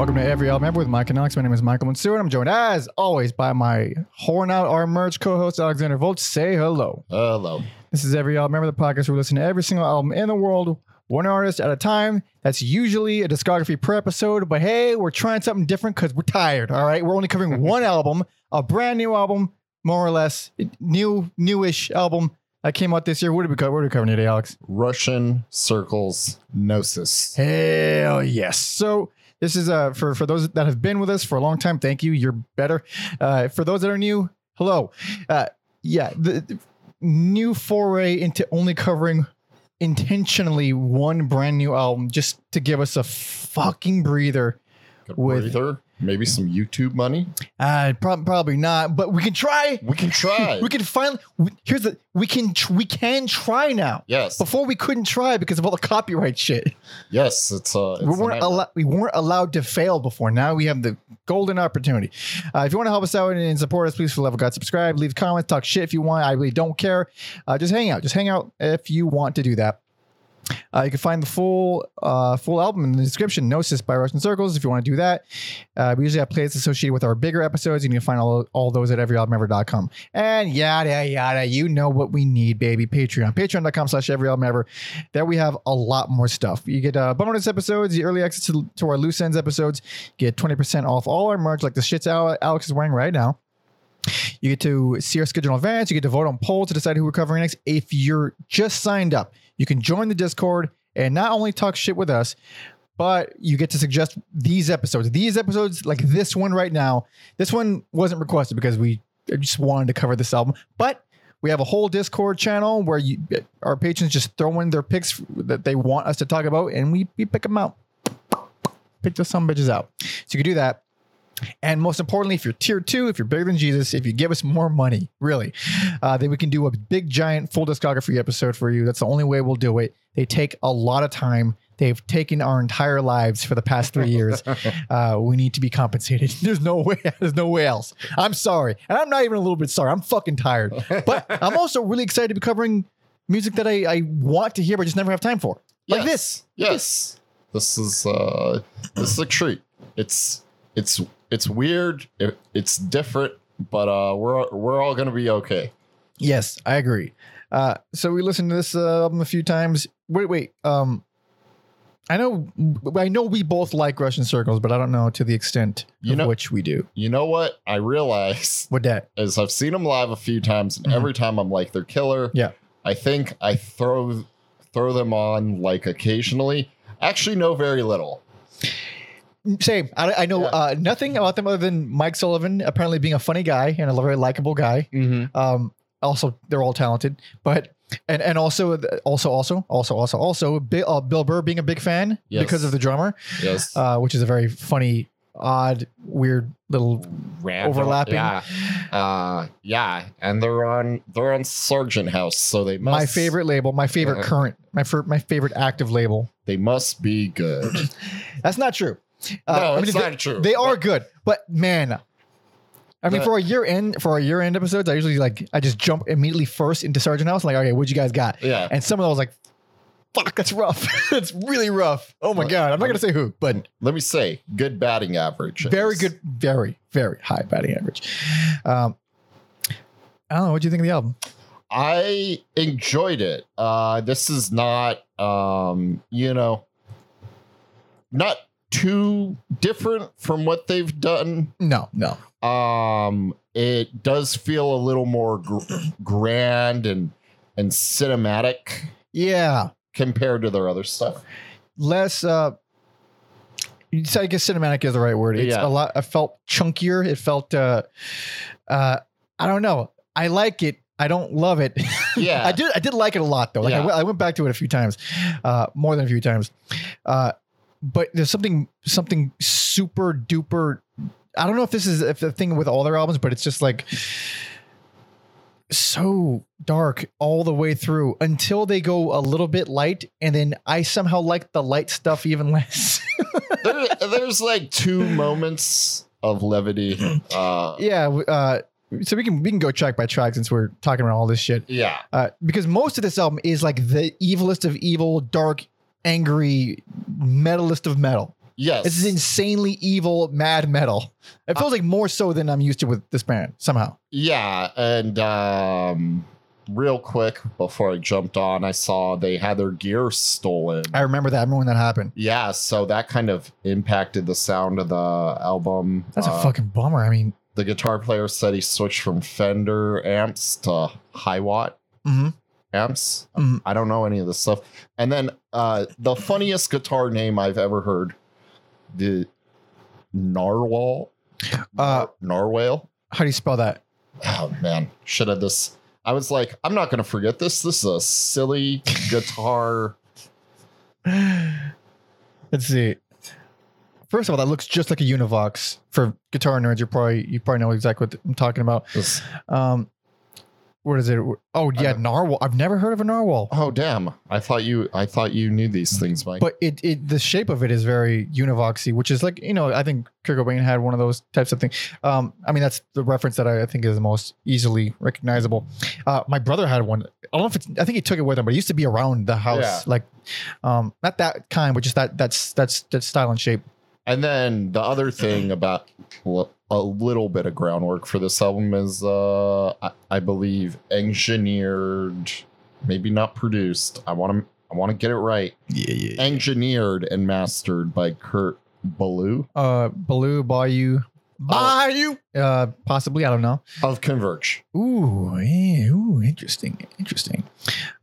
Welcome to Every Album Ever with Mike and Alex. My name is Michael Mansour, and I'm joined as always by my Horn Out Our Merch co-host Alexander Volt. Say hello. Hello. This is Every Album Ever, the podcast where we listen to every single album in the world, one artist at a time. That's usually a discography per episode, but hey, we're trying something different because we're tired. All right, we're only covering one album, a brand new album, more or less new, newish album that came out this year. What did we cover? What are we covering today, Alex? Russian circles gnosis. Hell yes. So this is uh for for those that have been with us for a long time. Thank you. You're better. Uh, for those that are new, hello. Uh, yeah, the, the new foray into only covering intentionally one brand new album just to give us a fucking breather. Good With- breather. Maybe some YouTube money. Uh, prob- probably not, but we can try. We can try. We can finally. we- Here's the. We can. tr- We can try now. yes. Before we couldn't try because of all the copyright shit. Yes. It's uh. It's we a weren't allowed we weren't allowed to fail before. Now we have the golden opportunity. Uh, if you want to help us out and support us, please for the love of God, subscribe, leave comments, talk shit if you want. I really don't care. Uh, just hang out. Just hang out if you want to do that. Uh, you can find the full uh, full album in the description. Gnosis by Russian Circles. If you want to do that, uh, we usually have playlists associated with our bigger episodes. You can find all, all those at everyalbumever.com. And yada yada. You know what we need, baby. Patreon. Patreon.com slash everyalbumever. There we have a lot more stuff. You get uh, bonus episodes, the early access to, to our loose ends episodes. Get 20% off all our merch, like the shits Alex is wearing right now. You get to see our schedule in advance. You get to vote on polls to decide who we're covering next. If you're just signed up, you can join the Discord and not only talk shit with us, but you get to suggest these episodes. These episodes, like this one right now, this one wasn't requested because we just wanted to cover this album, but we have a whole Discord channel where you, our patrons just throw in their picks that they want us to talk about, and we, we pick them out. Pick those some bitches out. So you can do that. And most importantly, if you're tier two, if you're bigger than Jesus, if you give us more money, really, uh, then we can do a big, giant, full discography episode for you. That's the only way we'll do it. They take a lot of time. They've taken our entire lives for the past three years. Uh, we need to be compensated. There's no way. There's no way else. I'm sorry, and I'm not even a little bit sorry. I'm fucking tired. But I'm also really excited to be covering music that I, I want to hear, but just never have time for. Like Yes. this. Yes. This is uh. This is a treat. It's it's it's weird. It, it's different, but uh, we're we're all gonna be okay. Yes, I agree. Uh, so we listened to this uh, album a few times. Wait, wait. Um, I know, I know we both like Russian Circles, but I don't know to the extent You of know- which we do. You know what? I realize What that? is I've seen them live a few times, and Mhm. every time I'm like, they're killer. Yeah. I think I throw throw them on like occasionally. Actually, know very little. Same. I, I know Yeah. uh, nothing about them other than Mike Sullivan apparently being a funny guy and a very likable guy. Mm-hmm. Um, also, they're all talented, but and and also also also also also also Bill, uh, Bill Burr being a big fan Yes. because of the drummer, Yes. uh, which is a very funny, odd, weird little Random- overlapping. Yeah. Uh, yeah, and they're on they're on Sargent House, so they must my favorite label, my favorite Uh, current, my fir- my favorite active label. They must be good. That's not true. Uh, no, I it's mean, not true. They are But- good, but man, I mean, The- for a year end, for our year end episodes, I usually like I just jump immediately first into Sargent House, like, okay, what you guys got? Yeah. And some of those like, fuck, that's rough. that's really rough. Oh my god, I'm not gonna say who, but Let me say, good batting average. very good, very very high batting average. Um, I don't know. What do you think of the album? I enjoyed it. Uh, this is not, um, you know, not too different from what they've done. No, no. Um, it does feel a little more gr- grand and and cinematic Yeah, compared to their other stuff. less. uh I guess cinematic is the right word. It's Yeah. a lot. I felt chunkier. It felt. uh uh I don't know. I like it. I don't love it. Yeah. I did. I did like it a lot though. Like I Yeah. went- I went back to it a few times, uh, more than a few times. Uh, but there's something something super duper. I don't know if this is if the thing with all their albums, but it's just like so dark all the way through until they go a little bit light, and then I somehow like the light stuff even less. there, there's like two moments of levity. Uh, yeah. Uh, so we can we can go track by track since we're talking about all this shit. yeah. uh, because most of this album is like the evilest of evil, dark, angry, metalist of metal. Yes. This is insanely evil, mad metal. It feels like more so than I'm used to with this band somehow. Yeah, and um real quick before I jumped on, I saw they had their gear stolen. I remember that. I remember when that happened. Yeah, so that kind of impacted the sound of the album. That's a Uh, fucking bummer. I mean, The guitar player said he switched from Fender amps to high watt mhm. Amps. Mhm. I don't know any of this stuff. And then uh the funniest guitar name I've ever heard, the Narwhal. Uh, Narwhal. how do you spell that? Oh man, should have this. I was like, I'm not gonna forget this. This is a silly guitar. Let's see. First of all, that looks just like a Univox. For guitar nerds, you probably you probably know exactly what I'm talking about. Um, what is it? Oh yeah, narwhal. I've never heard of a narwhal, oh damn! I thought you. I thought you knew these things, Mike. but it it the shape of it is very Univoxy, which is like you know I think Kurt Cobain had one of those types of things. Um, I mean that's the reference that I, I think is the most easily recognizable. Uh, my brother had one. I don't know if it's. I think he took it with him, but it used to be around the house, Yeah. like, um, not that kind, but just that that's that's that style and shape. And then the other thing about well, a little bit of groundwork for this album is, uh, I, I believe, engineered, maybe not produced. I want to. I want to get it right. Yeah, yeah. Engineered and mastered by Kurt Ballou uh Baloo Bayou Bayou uh possibly I don't know of Converge. ooh yeah, ooh interesting interesting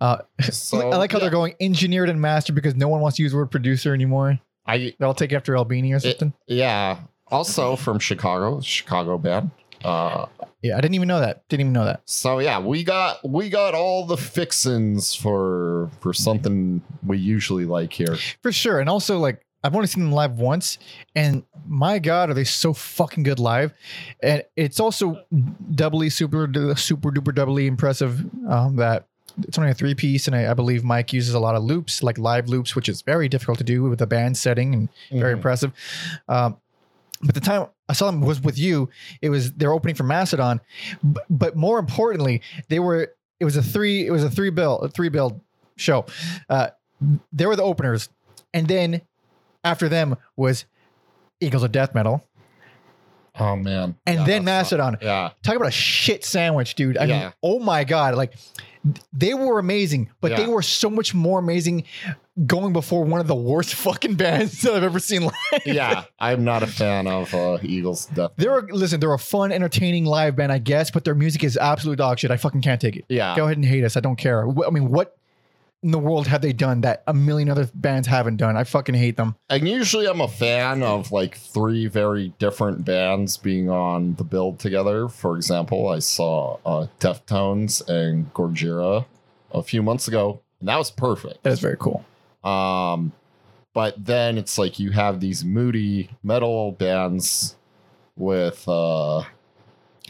uh So I like how yeah, they're going engineered and mastered because no one wants to use the word producer anymore I they'll take after Albini or something yeah. Also from Chicago, Chicago band. Uh, yeah I didn't even know that didn't even know that So yeah, we got we got all the fixins for for something we usually like here. for sure and also like I've only seen them live once and my god are they so fucking good live and it's also doubly super super duper doubly impressive um that it's only a three piece and I, I believe mike uses a lot of loops like live loops which is very difficult to do with a band setting and very Mhm. impressive um but the time I saw them was with you. It was their opening for Mastodon, but, but more importantly, they were. It was a three. It was a three bill, a three build show. Uh, they were the openers, and then after them was Eagles of Death Metal, Oh man. and Yeah, then that's not- Mastodon. Yeah. Talk about a shit sandwich, dude. I Yeah. mean, oh my god, like they were amazing, but they were so much more amazing going before one of the worst fucking bands that I've ever seen live. Yeah. I'm not a fan of uh, Eagles Death. They're a, listen, they're a fun, entertaining live band, I guess, but their music is absolute dog shit. I fucking can't take it. Yeah. Go ahead and hate us. I don't care. I mean, what in the world have they done that a million other bands haven't done? I fucking hate them. And usually I'm a fan of like three very different bands being on the build together. For example, I saw uh, Deftones and Gojira a few months ago, and that was perfect. That was very cool. Um, but then it's like you have these moody metal bands with uh,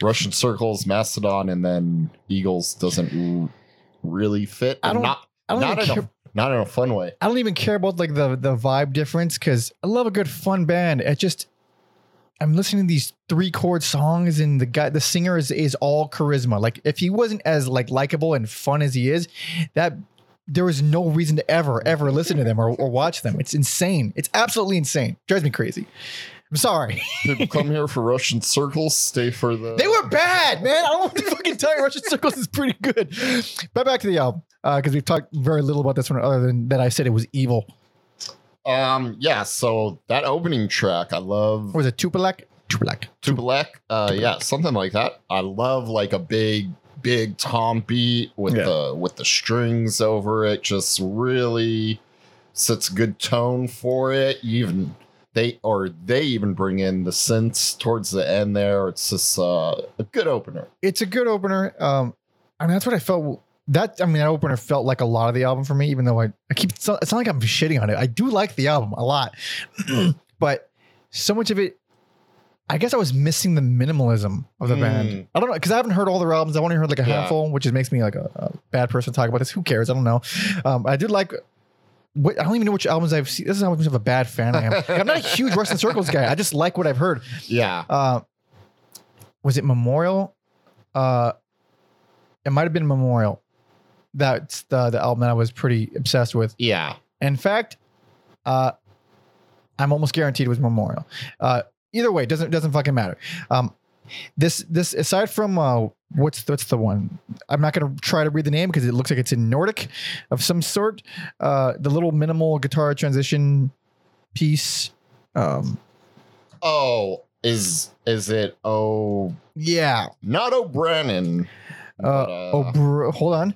Russian Circles, Mastodon, and then Eagles doesn't really fit. I don't- Not, I don't not in care. a not in a fun way. I don't even care about like the the vibe difference because I love a good fun band. It just I'm listening to these three chord songs and the guy the singer is is all charisma. Like if he wasn't as like likable and fun as he is, that there was no reason to ever ever listen to them or, or watch them. It's insane. It's absolutely insane. Drives me crazy. I'm sorry. People come here for Russian Circles, stay for the. They were bad, man. I don't want to fucking tell you. Russian Circles is pretty good. But back to the album because we've talked very little about this one, other than that I said it was evil. Um, yeah. So that opening track, I love. Or was it Tupilak? Tupilak. Tubalek. Uh, yeah, something like that. I love like a big, big tom beat with Yeah. the with the strings over it. Just really sets good tone for it. Even they or they even bring in the synths towards the end there. It's just uh, a good opener. It's a good opener. Um, I mean, that's what I felt. That I mean, that opener felt like a lot of the album for me. Even though I, I keep it's not, it's not like I'm shitting on it. I do like the album a lot, but so much of it. I guess I was missing the minimalism of the Mm. band. I don't know because I haven't heard all their albums. I've only heard like a Yeah. handful, which is, makes me like a, a bad person to talk about this. Who cares? I don't know. Um, I did like. What, I don't even know which albums I've seen. This is how much of a bad fan I am. I'm not a huge Russian Circles guy. I just like what I've heard. Yeah. Uh, was it Memorial? Uh, it might have been Memorial. That's the the album that I was pretty obsessed with. Yeah. In fact, uh, I'm almost guaranteed it was Memorial. Uh, either way, doesn't doesn't fucking matter. Um, this this aside from uh, what's what's the one? I'm not gonna try to read the name because it looks like it's in Nordic of some sort. Uh, the little minimal guitar transition piece. Um, Oh, is is it? Oh, yeah. not O'Brien. Uh, uh, Obr- hold on.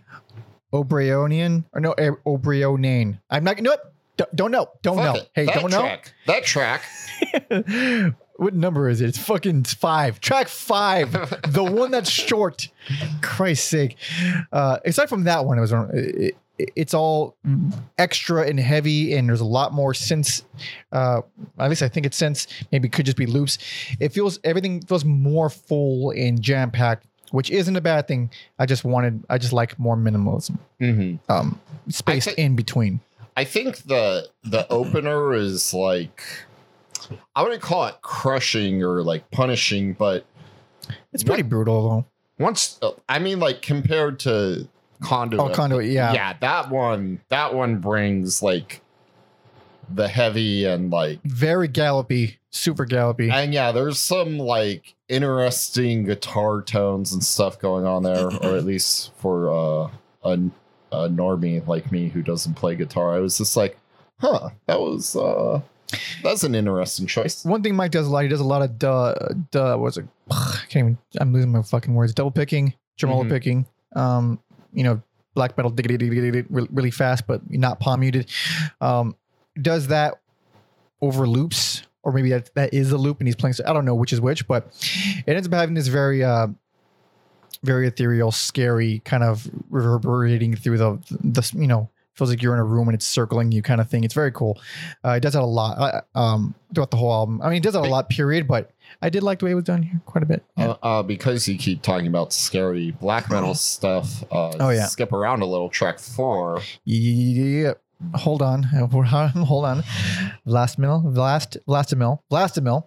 O'Brionian or no eh, O'Brionane. I'm not. You know? Don't, don't know. Don't know. it. Hey, that don't know. That track. what number is it? It's fucking five. Track five. the one that's short. Christ's sake. Uh, aside from that one, it was it, it, it's all extra and heavy, and there's a lot more synths. Uh, at least I think it's synths. Maybe it could just be loops. It feels everything feels more full and jam packed, which isn't a bad thing. I just wanted. I just like more minimalism. hmm Um, spaced thi- in between. I think the the opener is like I wouldn't call it crushing or like punishing, but It's pretty brutal though. once I mean like compared to Conduit. Oh, conduit. Yeah. yeah, that one that one brings like the heavy and like Very gallopy. Super gallopy. and yeah, there's some like interesting guitar tones and stuff going on there, or at least for uh, a a normie like me who doesn't play guitar. I was just like, huh, that was uh that's an interesting choice. One thing Mike does a lot, he does a lot of duh, duh, what's it? I can't even, I'm losing my fucking words. Double picking, tremolo Mhm. picking, um, you know, black metal diggity diggity diggity really, really fast, but not palm muted. Um, does that over loops, or maybe that, that is a loop and he's playing, so I don't know which is which, but it ends up having this very, uh, very ethereal, scary kind of reverberating through the, the, you know, feels like you're in a room and it's circling you kind of thing. It's very cool. Uh, it does that a lot uh, um, throughout the whole album. I mean, it does that a lot, period, but I did like the way it was done here quite a bit. Yeah. Uh, uh, because you keep talking about scary black metal stuff. Uh, Oh, yeah. skip around a little. Track four. yeah. Hold on. Hold on. Vlastimil, Vlast, Vlastimil, Vlastimil,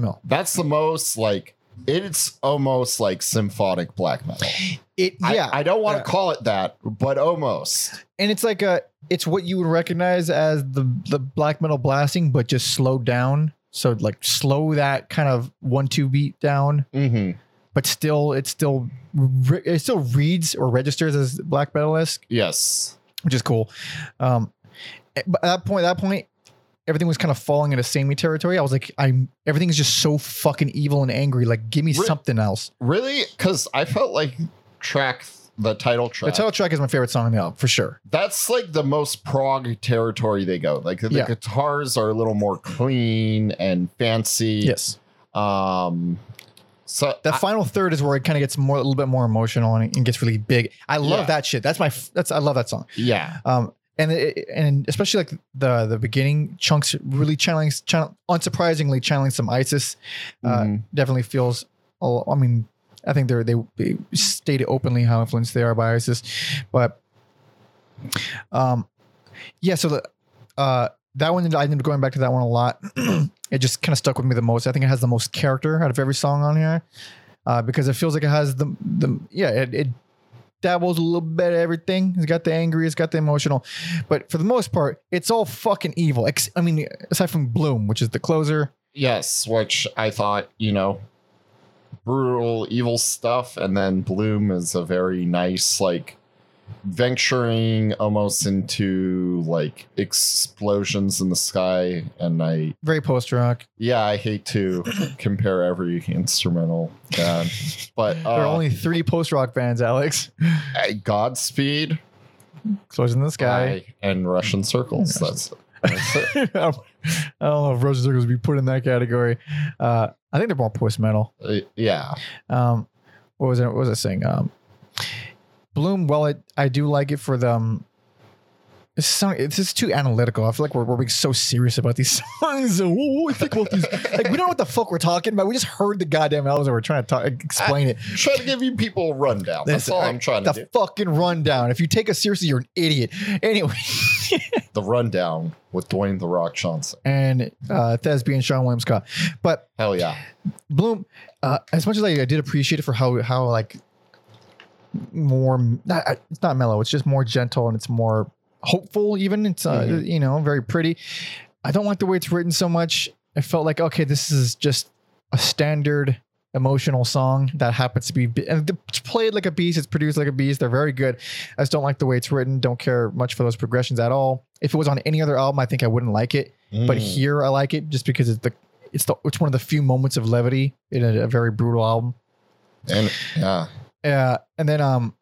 mill. That's the most like it's almost like symphonic black metal. It, yeah. I, don't want to Yeah. call it that, but almost. and it's like a, it's what you would recognize as the, the black metal blasting, but just slowed down. So like slow that kind of one, two beat down. Mm-hmm. but still it still it still reads or registers as black metal esque, Yes. which is cool. Um, eh, but at that point, at that point, everything was kind of falling into samey territory. I was like, I'm everything's just so fucking evil and angry. Like, give me Re- something else. Really? Because I felt like track the title track. The title track is my favorite song on the album for sure. that's like the most prog territory they go. Like the Yeah. guitars are a little more clean and fancy. Yes, Um. So that I- final third is where it kind of gets more a little bit more emotional and, and gets really big. I love Yeah. that shit. That's my that's I love that song. yeah. um and it, and especially like the the beginning chunks really channeling channel, unsurprisingly channeling some isis uh Mhm. definitely feels i mean i think they're they, they stated openly how influenced they are by isis. But um yeah so the uh that one i ended up going back to that one a lot. It just kind of stuck with me the most. I think it has the most character out of every song on here uh because it feels like it has the the yeah it, it dabbles a little bit of everything. It's got the angry, it's got the emotional, but for the most part, it's all fucking evil. Ex- I mean, aside from Bloom, which is the closer. Yes, which I thought, you know, brutal, evil stuff, and then Bloom is a very nice, like, venturing almost into like explosions in the sky. And I, Very post rock. yeah, I hate to compare every instrumental band, but there are uh, only three post rock bands, Alex. uh, Godspeed Close in the Sky. by- and Russian Circles. That's, that's it. I don't know if Russian Circles would be put in that category. Uh, I think they're more post metal. Uh, yeah. Um, what was it? What was I saying? Um, Bloom. Well, it, I do like it for them. It's, so, it's just too analytical. I feel like we're, we're being so serious about these songs. So, what, what do we think about these? Like, we don't know what the fuck we're talking about. We just heard the goddamn albums and we're trying to talk, explain it. Try to give you people a rundown. That's all I'm trying to do. The fucking rundown. If you take us seriously, you're an idiot. Anyway, The rundown with Dwayne the Rock Johnson. and uh, thespian Seann William Scott. But Hell yeah. Bloom, uh, as much as I, I did appreciate it for how how like more, not, it's not mellow. It's just more gentle and it's more hopeful. Even it's uh, Mhm. you know very pretty. I don't like the way it's written so much. I felt like okay, this is just a standard emotional song that happens to be and it's played like a beast. It's produced like a beast. They're very good. I just don't like the way it's written. Don't care much for those progressions at all. If it was on any other album, I think I wouldn't like it. But Mm. here, I like it just because it's the it's the it's one of the few moments of levity in a, a very brutal album. and yeah, Uh, and then um,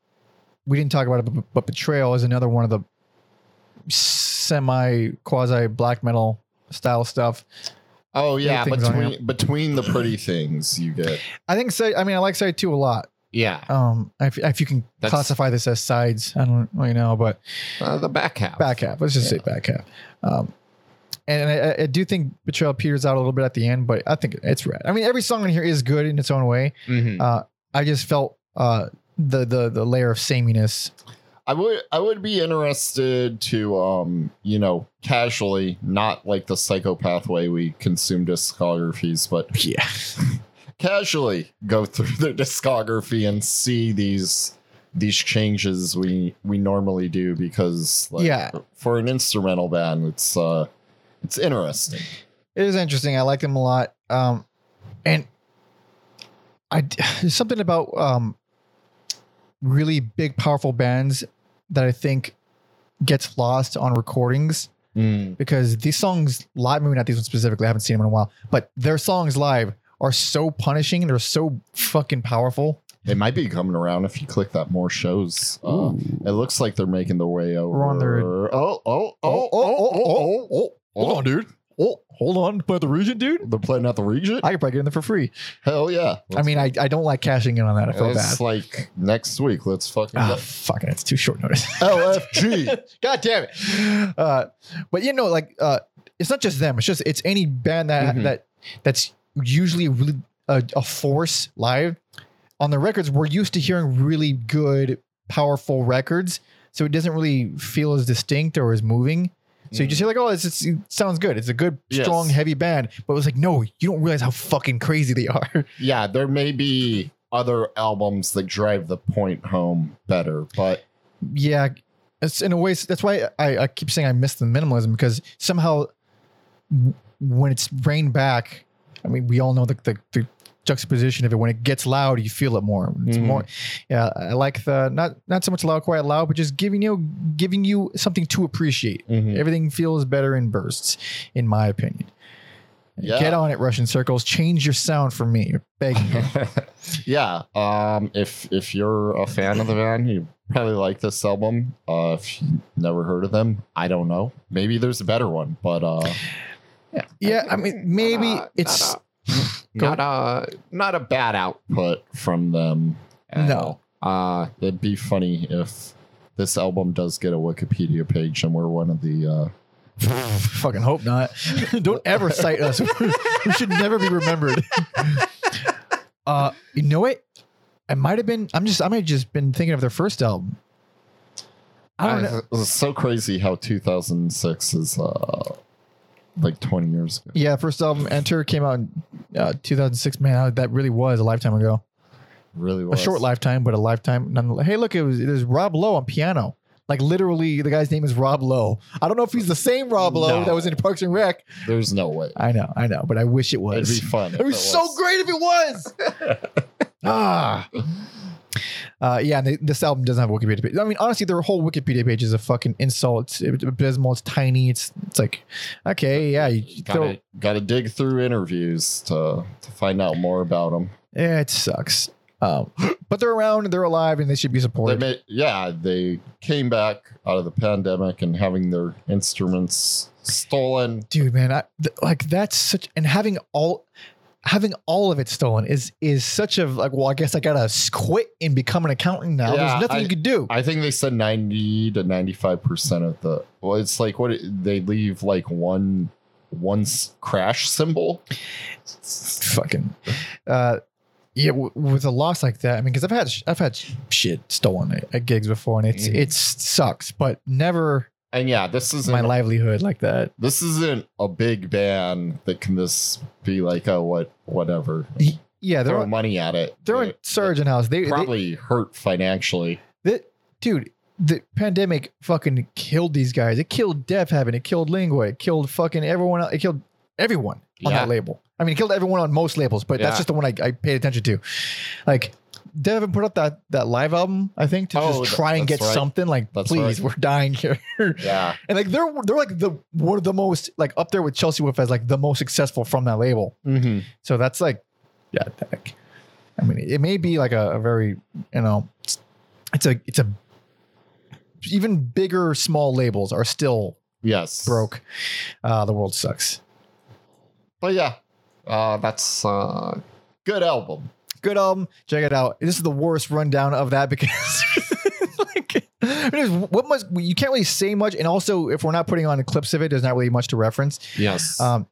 we didn't talk about it, but, but Betrayal is another one of the semi quasi black metal style stuff. oh yeah, between between the pretty things you get. I think side. I mean, I like side two a lot. Yeah, Um, if, if you can That's- classify this as sides, I don't really know, but uh, the back half. back half. Let's just say back half. Um, and I, I- do think Betrayal peters out a little bit at the end, but I think it's rad. I mean, every song in here is good in its own way. Mhm. Uh, I just felt uh, the the the layer of sameness. I would I would be interested to um you know casually not like the psychopath way we consume discographies but Yeah. casually go through their discography and see these these changes we we normally do because like, Yeah. for an instrumental band it's uh it's interesting It is interesting. I like them a lot. Um, and I there's something about um really big, powerful bands that I think gets lost on recordings because these songs live, maybe not these ones specifically, I haven't seen them in a while, but their songs live are so punishing and they're so fucking powerful. it might be coming around if you click that more shows uh, it looks like they're making their way over on their- oh oh oh oh oh oh, oh. hold on, dude. Hold on. Play the Regent, dude. They're playing at the Regent. I could probably get in there for free. Hell yeah! I mean, I, I don't like cashing in on that. I feel it's bad. like next week. Let's fucking Ah, go. fucking, it's too short notice. LFG. God damn it. Uh, but you know, like uh, it's not just them. It's just it's any band that Mhm. that that's usually really a, a force live. On the records, we're used to hearing really good, powerful records, so it doesn't really feel as distinct or as moving. So you just mm. hear like, oh, it's, it's, it sounds good. It's a good, Yes. strong, heavy band. But it was like, no, you don't realize how fucking crazy they are. yeah, there may be other albums that drive the point home better, but yeah it's in a way that's why I, I keep saying i miss the minimalism because somehow w- when it's reined back i mean we all know the, the, the juxtaposition of it when it gets loud you feel it more it's Mhm. more yeah i like the not not so much loud quiet loud but just giving you giving you something to appreciate Mhm. everything feels better in bursts in my opinion Yeah. get on it russian circles change your sound for me begging yeah. Um, if if you're a fan of the band, you probably like this album. Uh, if you never heard of them, I don't know. Maybe there's a better one, but uh, yeah yeah i mean maybe it's not a not a bad output from them. No. Uh, it'd be funny if this album does get a Wikipedia page and we're one of the uh Fucking hope not. Don't ever cite us. we should never be remembered. uh, you know what? I might have been. I'm just. I might have just been thinking of their first album. I don't know. It's so crazy how 2006 is uh like 20 years ago. Yeah, first album, Enter, came out in uh, 2006. Man, that really was a lifetime ago. Really was. A short lifetime, but a lifetime. nonetheless. Hey, look, it was it was Rob Lowe on piano. Like literally, the guy's name is Rob Lowe. I don't know if he's the same Rob Lowe No. that was in Parks and Rec. There's no way. I know, I know, but I wish it was. It'd be fun. It was so great if it was. ah. Uh, yeah, and they, this album doesn't have a Wikipedia page. I mean, honestly, their whole Wikipedia page is a fucking insult. It's abysmal. It's tiny. It's it's like, okay, yeah, you Gotta, gotta dig through interviews to to find out more about them. yeah, it sucks. Um, but they're around they're alive and they should be They supported. yeah, they came back out of the pandemic and having their instruments stolen. Dude, man, I, th- like that's such and having all having all of it stolen is is such a like. Well, I guess I gotta quit and become an accountant now. Yeah, There's nothing I- you could do. I think they said 90 to 95 percent of the. Well, it's like what they leave like one one crash symbol. fucking uh yeah w- with a loss like that i mean because i've had sh- i've had sh- shit stolen at, at gigs before and it's Mhm. it sucks but never And yeah, this isn't my livelihood like that this isn't a big band that can just be like, oh, what, whatever, yeah they're throw on, money at it. they're in Sargent House they, it they, probably hurt financially. they dude the pandemic fucking killed these guys. It killed Deafheaven. It killed Lingua. It killed fucking everyone. Else. It killed everyone on Yeah. that label. I mean, it killed everyone on most labels, but that's just the one I, I paid attention to. Like, Heaven put up that that live album, I think, to Oh, just try and get right. something. Like, That's please, right. we're dying here. Yeah. And like they're they're like the one of the most like up there with Chelsea Wolfe as like the most successful from that label. Mm-hmm. So that's like, yeah, heck. I mean, it may be like a, a very, you know, it's, it's a, it's a, even bigger small labels are still Yes. broke. Uh, the world sucks. But yeah, uh, that's uh, good album. Good album. Check it out. This is the worst rundown of that because, like, what much you can't really say much, and also if we're not putting on clips of it, there's not really much to reference. Yes. Um,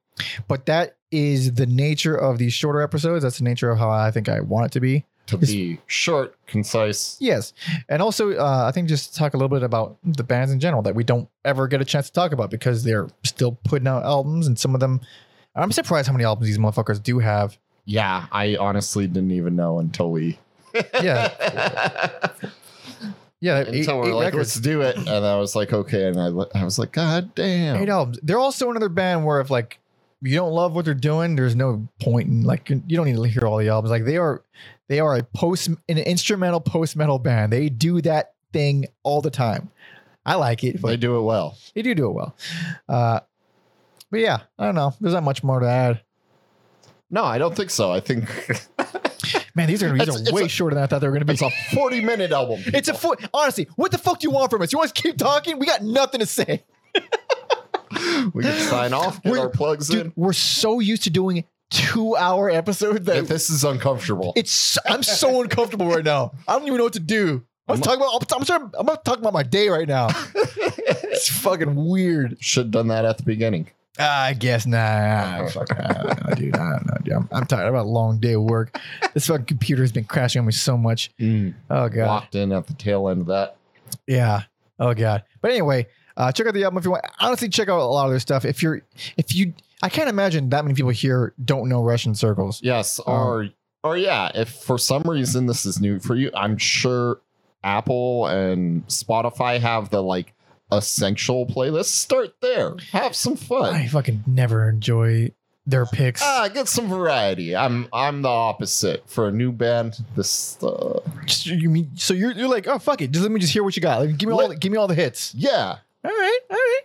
but that is the nature of these shorter episodes. That's the nature of how I think I want it to be. to be short, concise. Yes, and also uh, I think just talk a little bit about the bands in general that we don't ever get a chance to talk about because they're still putting out albums, and some of them. I'm surprised how many albums these motherfuckers do have. Yeah, I honestly didn't even know until we. Yeah. Yeah, eight, until we're eight like, records, let's do it, and I was like, okay, and I, I was like, God damn. eight albums. They're also another band where if like you don't love what they're doing, there's no point in like you don't need to hear all the albums. Like they are, they are a post an instrumental post metal band. They do that thing all the time. I like it. They do it well. They do do it well. Uh, but yeah, I don't know. There's not much more to add. No, I don't think so. I think Man, these are these It's- are it's way a- shorter than I thought they were going to be. it's a 40 minute album. It's a foot. Honestly, what the fuck do you want from us? You want us to keep talking? We got nothing to say. we can sign off, get We're- our plugs Dude, in. we're so used to doing two hour episodes that If this is uncomfortable. it's. I'm so uncomfortable right now. I don't even know what to do. I'm talking about. I'm, I'm, sorry, I'm not talking about my day right now. It's fucking weird. Should have done that at the beginning. I guess nah, nah, fuck, I don't know, dude. I don't know, dude. I'm, I'm tired. I've had a long day of work. This fucking computer has been crashing on me so much. Oh god. Locked in at the tail end of that. Yeah. Oh god. But anyway, uh, check out the album if you want. Honestly, check out a lot of their stuff. If you're, if you, I can't imagine that many people here don't know Russian circles. Yes, Um, or or yeah, if for some reason this is new for you, I'm sure Apple and Spotify have the like essential playlist. Start there. Have some fun. I fucking never enjoy their picks. Ah, get some variety. I'm I'm the opposite for a new band. This uh, Just- you mean so you're you're like oh fuck it, just let me just hear what you got. Like, give me all Let- the, give me all the hits. yeah All right, all right.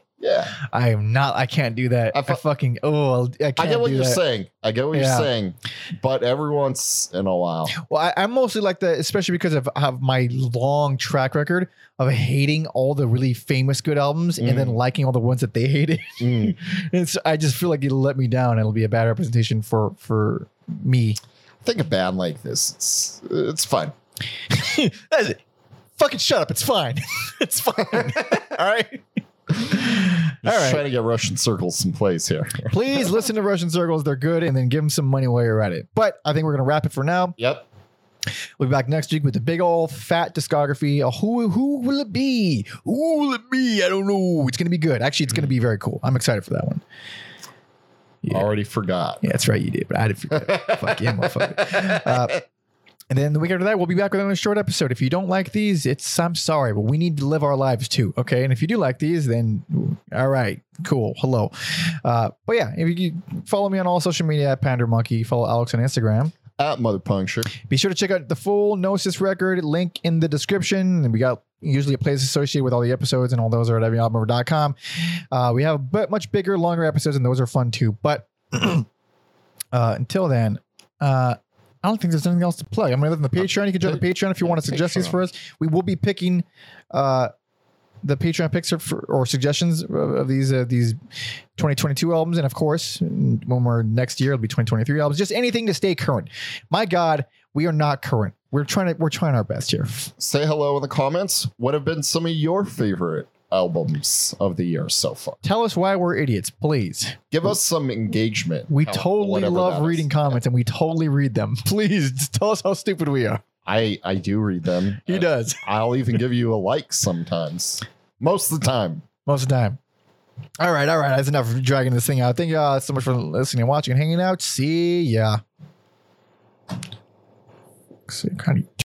Yeah. I am not. I can't do that. I, I fucking oh I can't I get what you're that. saying. I get what Yeah. you're saying, but every once in a while, Well, I, I'm mostly like that, especially because of, of my long track record of hating all the really famous good albums and then Mm. liking all the ones that they hated. Mm. and so I just feel like it'll let me down. It'll be a bad representation for for me. I think a band like this, it's it's fun. That's it. Fucking shut up. It's fine. it's fine. all right. Just All right. trying to get Russian circles some plays here. Please listen to Russian Circles. They're good, and then give them some money while you're at it. But I think we're gonna wrap it for now. Yep. We'll be back next week with the big old fat discography. Uh, who who will it be? Who will it be? I don't know. It's gonna be good. Actually, it's gonna be very cool. I'm excited for that one. Yeah. Already forgot. Yeah, that's right. You did, but I didn't forget. Fuck yeah, motherfucker. Uh, and then the week after that, we'll be back with another short episode. If you don't like these, it's I'm sorry, but we need to live our lives too. Okay. And if you do like these, then all right, cool. Hello. Uh, but yeah, if you follow me on all social media at Pander Monkey, follow Alex on Instagram. At Mother Puncture. Be sure to check out the full Gnosis record link in the description. And we got usually a place associated with all the episodes, and all those are at everyalbumever.com. Uh, we have a bit much bigger, longer episodes, and those are fun too. But uh, until then, uh, I don't think there's anything else to plug. I mean, other than the Patreon, you can join the Patreon if you want to suggest these for us. We will be picking uh, the Patreon picks for, or suggestions of, of these uh, these 2022 albums, and of course, when we're next year, it'll be 2023 albums. Just anything to stay current. My God, we are not current. We're trying to we're trying our best here. Say hello in the comments. What have been some of your favorite albums of the year so far? Tell us why we're idiots, please. Give us some engagement. We how- totally love that is. reading comments, and we totally read them. Please tell us how stupid we are. I I do read them. He Uh, does I'll even give you a like sometimes. Most of the time. most of the time. All right, all right. That's enough of dragging this thing out. Thank you all so much for listening, and watching, and hanging out. See ya. So kind of